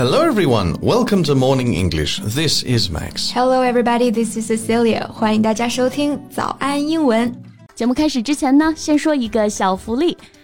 Hello, everyone. Welcome to Morning English. This is Max. Hello, everybody. This is Cecilia. 欢迎大家收听早安英文。节目开始之前呢，先说一个小福利。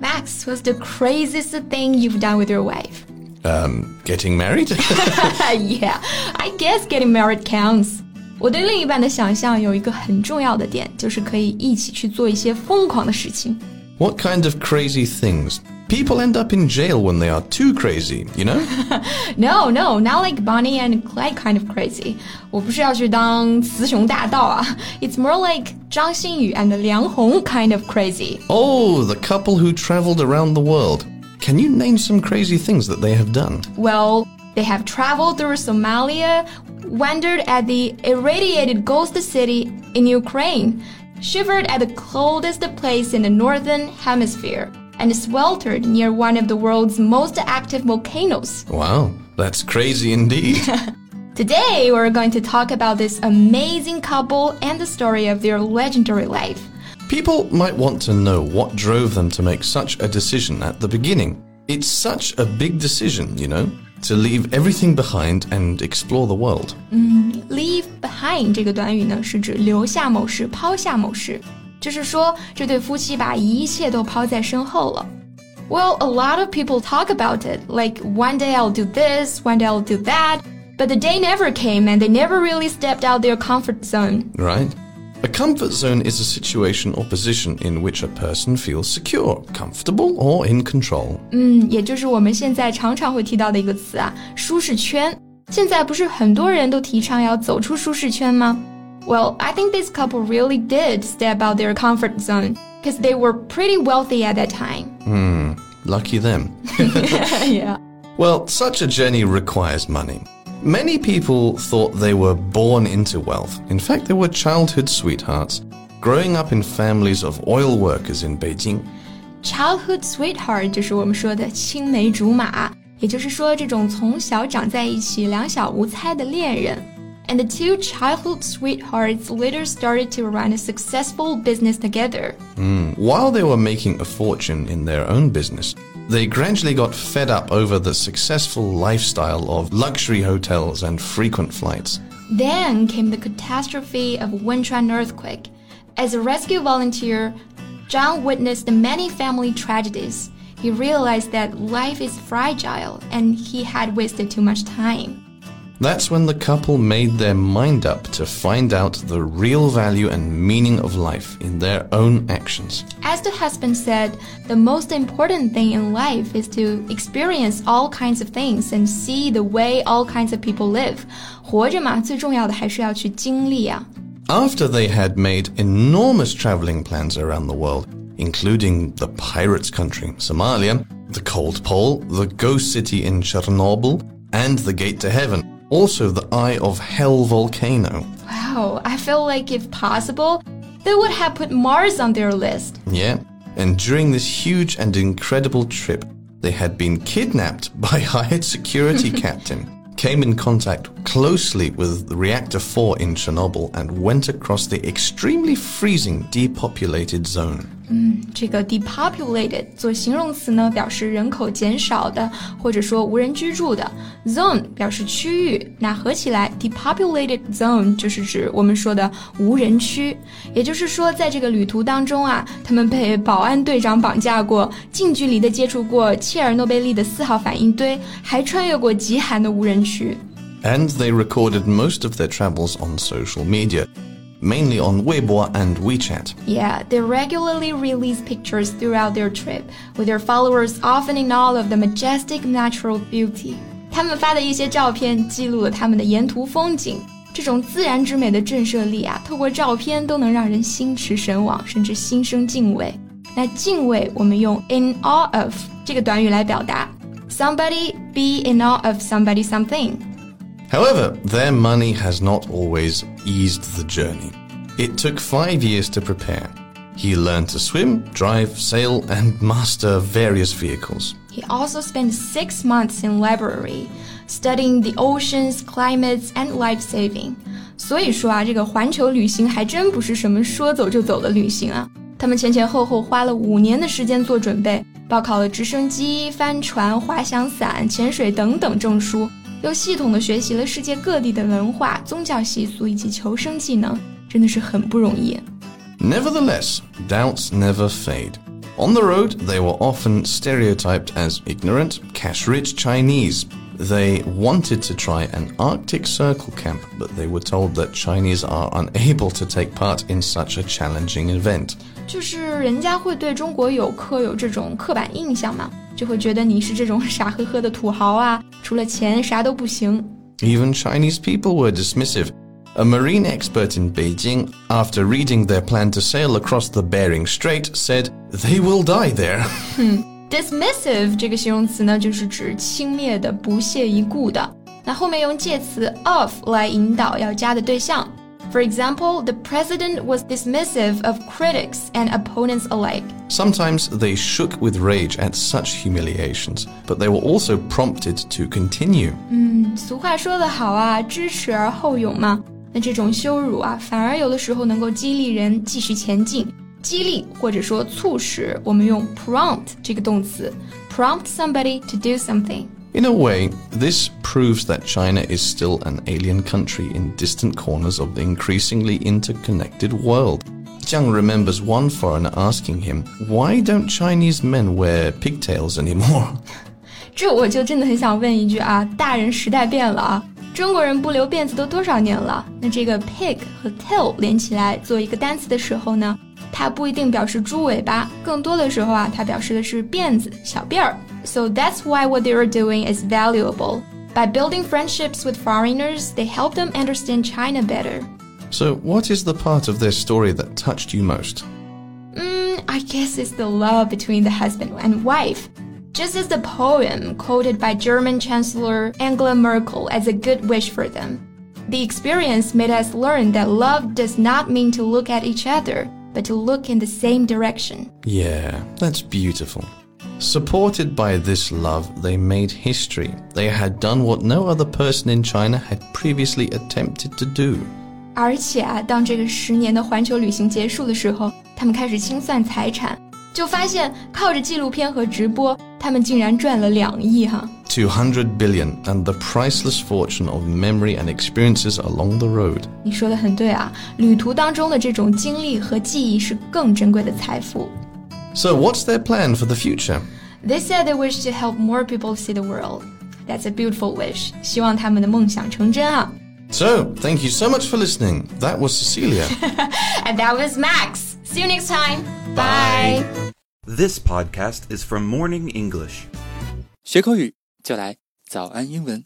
！Max, what's the craziest thing you've done with your wife? Um, getting married? yeah, I guess getting married counts. 我对另一半的想象有一个很重要的点，就是可以一起去做一些疯狂的事情。What kind of crazy things? People end up in jail when they are too crazy, you know? no, no, not like Bonnie and Clyde kind of crazy. 我不是要去当雌雄大盗啊。It's more like 张昕宇 and Liang Hong kind of crazy. Oh, the couple who traveled around the world. Can you name some crazy things that they have done? Well, they have traveled through Somalia, wandered at the irradiated ghost city in Ukraine, shivered at the coldest place in the northern hemisphere and sweltered near one of the world's most active volcanoes. Wow, that's crazy indeed. Today, we're going to talk about this amazing couple and the story of their legendary life. People might want to know what drove them to make such a decision at the beginning. It's such a big decision, you know, to leave everything behind and explore the world. Mm, leave behind 这个短语呢，是指留下某事、抛下某事。 就是说，这对夫妻把一切都抛在身后了。Well, a lot of people talk about it, like one day I'll do this, one day I'll do that, but the day never came and they never really stepped out their comfort zone. Right. A comfort zone is a situation or position in which a person feels secure, comfortable, or in control. 嗯，也就是我们现在常常会提到的一个词啊，舒适圈。现在不是很多人都提倡要走出舒适圈吗 ？well, I think this couple really did step out their comfort zone because they were pretty wealthy at that time. Hmm, lucky them. yeah. Well, such a journey requires money. Many people thought they were born into wealth. In fact, they were childhood sweethearts, growing up in families of oil workers in Beijing. Childhood sweetheart 就是我们说的青梅竹马，也就是说这种从小长在一起、两小无猜的恋人。 And the two childhood sweethearts later started to run a successful business together. Mm. While they were making a fortune in their own business, they gradually got fed up over the successful lifestyle of luxury hotels and frequent flights. Then came the catastrophe of Wenchuan earthquake. As a rescue volunteer, Zhang witnessed many family tragedies. He realized that life is fragile and he had wasted too much time. That's when the couple made their mind up to find out the real value and meaning of life in their own actions. As the husband said, the most important thing in life is to experience all kinds of things and see the way all kinds of people live. After they had made enormous traveling plans around the world, including the pirates' country, Somalia, the cold pole, the ghost city in Chernobyl, and the gate to heaven, also the Eye of Hell volcano. Wow, I feel like if possible, they would have put Mars on their list. Yeah, and during this huge and incredible trip, they had been kidnapped by hired security captain, came in contact closely with reactor 4 in Chernobyl and went across the extremely freezing depopulated zone. 嗯，这个 depopulated 做形容词呢，表示人口减少的，或者说无人居住的。zone 表示区域，那合起来 depopulated zone 就是指我们说的无人区。也就是说，在这个旅途当中啊，他们被保安队长绑架过，近距离的接触过切尔诺贝利的四号反应堆，还穿越过极寒的无人区。And they recorded most of their travels on social media mainly on Weibo and WeChat. Yeah, they regularly release pictures throughout their trip, with their followers often in awe of the majestic natural beauty. 他们发的一些照片记录了他们的沿途风景。这种自然之美的震慑力啊，透过照片都能让人心驰神往，甚至心生敬畏。那敬畏，我们用 in awe of 这个短语来表达。Somebody be in awe of somebody something。 However, their money has not always eased the journey. It took five years to prepare. He learned to swim, drive, sail, and master various vehicles. He also spent six months in library, studying the oceans, climates, and life saving. 所以说啊，这个环球旅行还真不是什么说走就走的旅行啊。他们前前后后花了五年的时间做准备，报考了直升机、帆船、滑翔伞、潜水等等证书， 又系统的学习了世界各地的文化、宗教习俗以及求生技能，真的是很不容易。Nevertheless, doubts never fade. On the road, they were often stereotyped as ignorant, cash rich Chinese. They wanted to try an Arctic Circle camp, but they were told that Chinese are unable to take part in such a challenging event. 就是人家会对中国游客有这种刻板印象嘛，就会觉得你是这种傻呵呵的土豪啊， 除了钱啥都不行。Even Chinese people were dismissive. A marine expert in Beijing, after reading their plan to sail across the Bering Strait, said they will die there. Dismissive 这个形容词呢，就是指轻蔑的、不屑一顾的。那后面用介词 of 来引导要加的对象。 For example, the president was dismissive of critics and opponents alike. Sometimes they shook with rage at such humiliations, but they were also prompted to continue. 嗯，俗话说得好啊，知耻而后勇嘛。那这种羞辱啊，反而有的时候能够激励人继续前进。激励或者说促使，我们用 prompt 这个动词，prompt somebody to do something。 in a way, this proves that China is still an alien country in distant corners of the increasingly interconnected world. Jiang remembers one foreigner asking him, Why don't Chinese men wear pigtails anymore? 这我就真的很想问一句啊，大人时代变了啊，中国人不留辫子都多少年了？那这个 pig 和 tail 连起来做一个单词的时候呢， 它不一定表示猪尾巴，更多的时候啊，它表示的是辫子、小辫儿。So that's why what they are doing is valuable. By building friendships with foreigners, they help them understand China better. So, what is the part of their story that touched you most? Mm, I guess it's the love between the husband and wife. Just as the poem quoted by German Chancellor Angela Merkel as a good wish for them. The experience made us learn that love does not mean to look at each other, but to look in the same direction. Yeah, that's beautiful. Supported by this love, they made history. They had done what no other person in China had previously attempted to do. 而且啊，当这个十年的环球旅行结束的时候，他们开始清算财产，就发现靠着纪录片和直播，他们竟然赚了两亿哈。 200 billion and the priceless fortune of memory and experiences along the road. 你说的很对啊，旅途当中的这种经历和记忆是更珍贵的财富。So, what's their plan for the future? They said they wish to help more people see the world. That's a beautiful wish. 希望他们的梦想成真啊。So, thank you so much for listening. That was Cecilia. And that was Max. See you next time. Bye. This podcast is from Morning English. 学口语 就来早安英文。